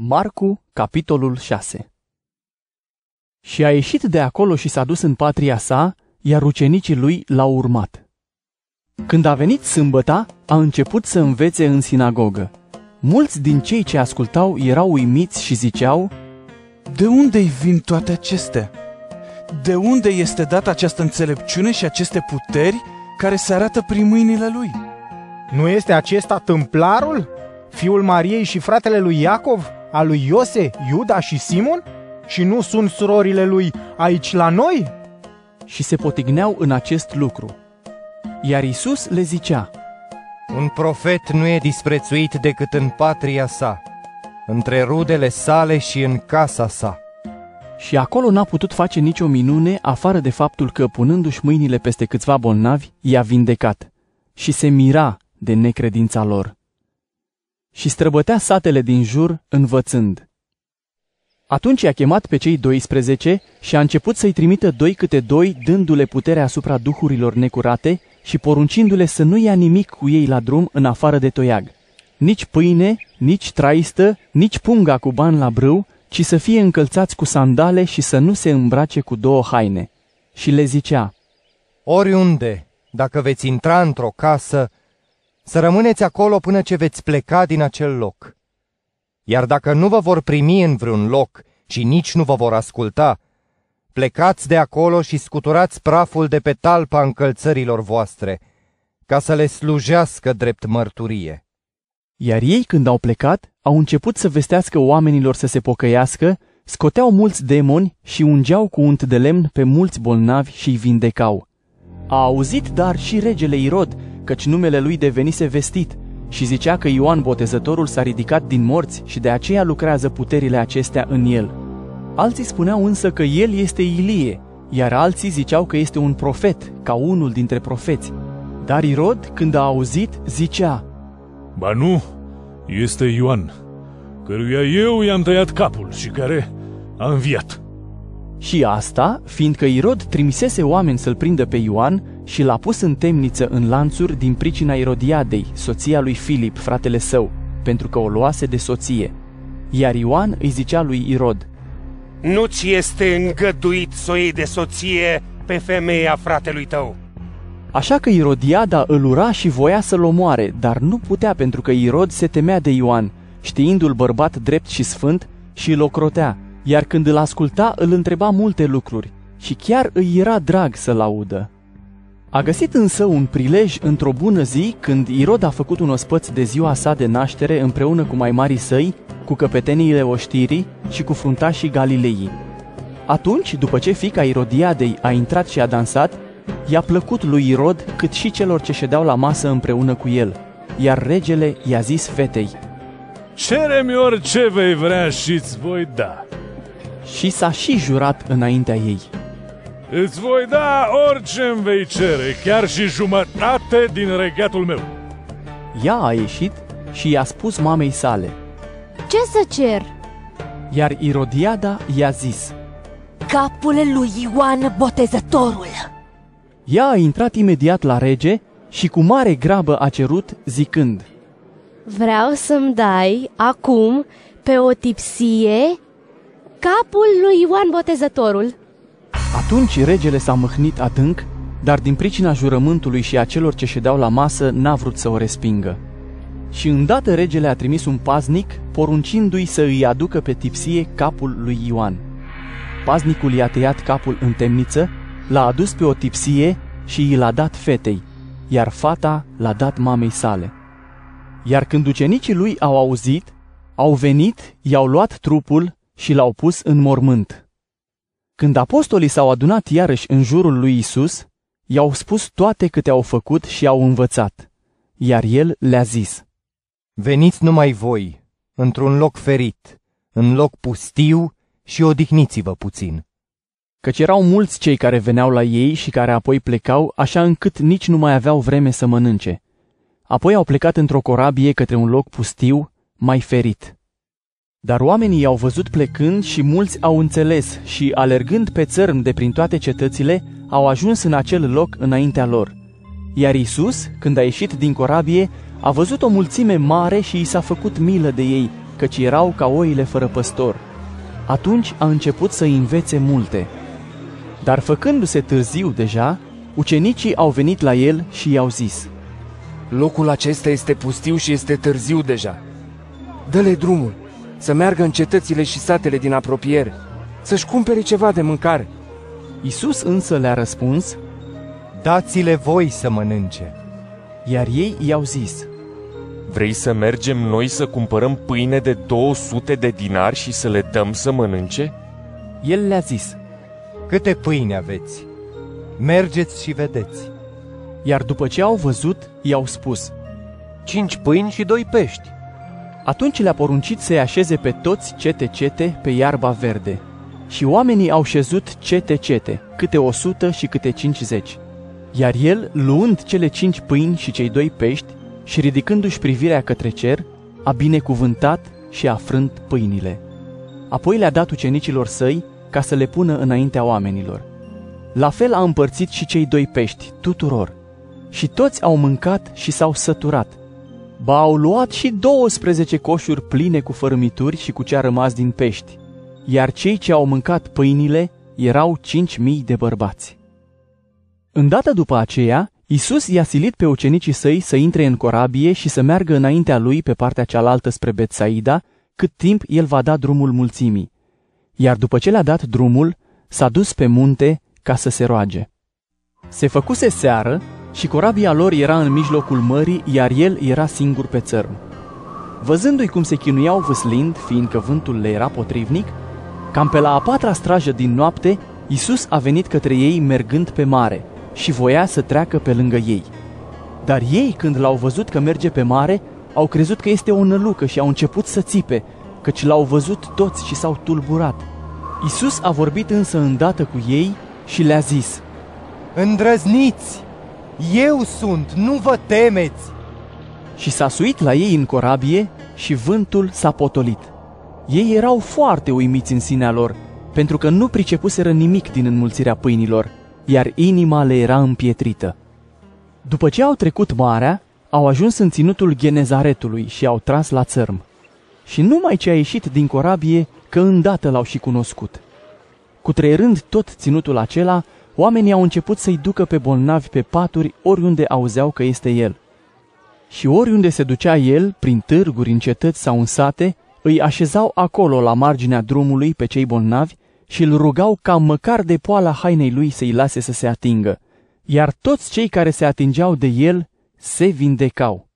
Marcu, capitolul 6 Și a ieșit de acolo și s-a dus în patria sa, iar ucenicii lui l-au urmat. Când a venit sâmbăta, a început să învețe în sinagogă. Mulți din cei ce ascultau erau uimiți și ziceau, De unde îi vin toate acestea? De unde este dată această înțelepciune și aceste puteri care se arată prin mâinile lui? Nu este acesta tâmplarul? Fiul Mariei și fratele lui Iacov? Al lui Iose, Iuda și Simon? Și nu sunt surorile lui aici la noi? și se potigneau în acest lucru. Iar Isus le zicea, Un profet nu e disprețuit decât în patria sa, între rudele sale și în casa sa. Și acolo n-a putut face nicio minune, afară de faptul că, punându-și mâinile peste câțiva bolnavi, i-a vindecat. Și se mira de necredința lor. Și străbătea satele din jur, învățând. Atunci i-a chemat pe cei 12 și a început să-i trimită doi câte doi, dându-le puterea asupra duhurilor necurate și poruncindu-le să nu ia nimic cu ei la drum în afară de toiag. Nici pâine, nici traistă, nici punga cu bani la brâu, ci să fie încălțați cu sandale și să nu se îmbrace cu două haine. Și le zicea, Oriunde, dacă veți intra într-o casă, să rămâneți acolo până ce veți pleca din acel loc. Iar dacă nu vă vor primi în vreun loc și nici nu vă vor asculta, plecați de acolo și scuturați praful de pe talpa încălțărilor voastre, ca să le slujească drept mărturie. Iar ei, când au plecat, au început să vestească oamenilor să se pocăiască, scoteau mulți demoni și ungeau cu unt de lemn pe mulți bolnavi și îi vindecau. A auzit dar și regele Irod, căci numele lui devenise vestit, și zicea că Ioan Botezătorul s-a ridicat din morți și de aceea lucrează puterile acestea în el. Alții spuneau însă că el este Ilie, iar alții ziceau că este un profet, ca unul dintre profeți. Dar Irod, când a auzit, zicea, Ba nu, este Ioan, căruia eu i-am tăiat capul și care a înviat. Și asta, fiindcă Irod trimisese oameni să-l prindă pe Ioan și l-a pus în temniță în lanțuri din pricina Irodiadei, soția lui Filip, fratele său, pentru că o luase de soție. Iar Ioan îi zicea lui Irod, Nu ți este îngăduit să o iei de soție pe femeia fratelui tău. Așa că Irodiada îl ura și voia să-l omoare, dar nu putea pentru că Irod se temea de Ioan, știindu-l bărbat drept și sfânt, și îl ocrotea, iar când îl asculta îl întreba multe lucruri și chiar îi era drag să-l audă. A găsit însă un prilej într-o bună zi când Irod a făcut un ospăț de ziua sa de naștere împreună cu mai marii săi, cu căpeteniile oștirii și cu fruntașii Galilei. Atunci, după ce fica Irodiadei a intrat și a dansat, i-a plăcut lui Irod cât și celor ce ședeau la masă împreună cu el, iar regele i-a zis fetei, Cere-mi orice vei vrea și îți voi da. și s-a și jurat înaintea ei. Îți voi da orice îmi vei cere, chiar și jumătate din regatul meu. Ea a ieșit și i-a spus mamei sale, Ce să cer? iar Irodiada i-a zis. Capul lui Ioan Botezătorul. Ea a intrat imediat la rege și cu mare grabă a cerut, zicând, Vreau să-mi dai acum pe o tipsie capul lui Ioan Botezătorul. Atunci regele s-a mâhnit adânc, dar din pricina jurământului și a celor ce ședeau la masă n-a vrut să o respingă. Și îndată regele a trimis un paznic, poruncindu-i să îi aducă pe tipsie capul lui Ioan. Paznicul i-a tăiat capul în temniță, l-a adus pe o tipsie și i l-a dat fetei, iar fata l-a dat mamei sale. Iar când ucenicii lui au auzit, au venit, i-au luat trupul și l-au pus în mormânt. Când apostolii s-au adunat iarăși în jurul lui Isus, i-au spus toate câte au făcut și au învățat. Iar el le-a zis, Veniți numai voi, într-un loc ferit, în loc pustiu și odihniți-vă puțin. căci erau mulți cei care veneau la ei și care apoi plecau, așa încât nici nu mai aveau vreme să mănânce. Apoi au plecat într-o corabie către un loc pustiu, mai ferit. Dar oamenii i-au văzut plecând și mulți au înțeles și, alergând pe țărm de prin toate cetățile, au ajuns în acel loc înaintea lor. Iar Isus, când a ieșit din corabie, a văzut o mulțime mare și i s-a făcut milă de ei, căci erau ca oile fără păstor. Atunci a început să învețe multe. Dar făcându-se târziu deja, ucenicii au venit la el și i-au zis, Locul acesta este pustiu și este târziu deja. Dă-le drumul, să meargă în cetățile și satele din apropiere, să-și cumpere ceva de mâncare. Isus însă le-a răspuns, Dați-le voi să mănânce. iar ei i-au zis, Vrei să mergem noi să cumpărăm pâine de 200 de dinari și să le dăm să mănânce? El le-a zis, Câte pâine aveți? Mergeți și vedeți. iar după ce au văzut, i-au spus. Cinci pâini și doi pești. Atunci le-a poruncit să-i așeze pe toți cete-cete pe iarba verde. Și oamenii au șezut cete-cete, câte o sută și câte cincizeci. Iar el, luând cele cinci pâini și cei doi pești și ridicându-și privirea către cer, a binecuvântat și a frânt pâinile. Apoi le-a dat ucenicilor săi ca să le pună înaintea oamenilor. La fel a împărțit și cei doi pești tuturor. Și toți au mâncat și s-au săturat. Ba au luat și 12 coșuri pline cu fărâmituri și cu ce a rămas din pești, iar cei ce au mâncat pâinile erau 5.000 de bărbați. Îndată după aceea, Isus i-a silit pe ucenicii săi să intre în corabie și să meargă înaintea lui pe partea cealaltă spre Betsaida, cât timp el va da drumul mulțimii. Iar după ce le-a dat drumul, s-a dus pe munte ca să se roage. Se făcuse seară și corabia lor era în mijlocul mării, iar el era singur pe țărm. Văzându-i cum se chinuiau vâslind, fiindcă vântul le era potrivnic, cam pe la a patra strajă din noapte, Isus a venit către ei mergând pe mare și voia să treacă pe lângă ei. Dar ei, când l-au văzut că merge pe mare, au crezut că este o nălucă și au început să țipe, căci l-au văzut toți și s-au tulburat. Isus a vorbit însă îndată cu ei și le-a zis, Îndrăzniți! Eu sunt, nu vă temeți! și s-a suit la ei în corabie și vântul s-a potolit. Ei erau foarte uimiți în sinea lor, pentru că nu pricepuseră nimic din înmulțirea pâinilor, iar inima le era împietrită. După ce au trecut marea, au ajuns în ținutul Genezaretului și au tras la țărm. Și numai ce a ieșit din corabie, că îndată l-au și cunoscut. Cutreierând tot ținutul acela, oamenii au început să-i ducă pe bolnavi pe paturi oriunde auzeau că este el. Și oriunde se ducea el, prin târguri, în cetăți sau în sate, îi așezau acolo la marginea drumului pe cei bolnavi și îl rugau ca măcar de poala hainei lui să-i lase să se atingă, iar toți cei care se atingeau de el se vindecau.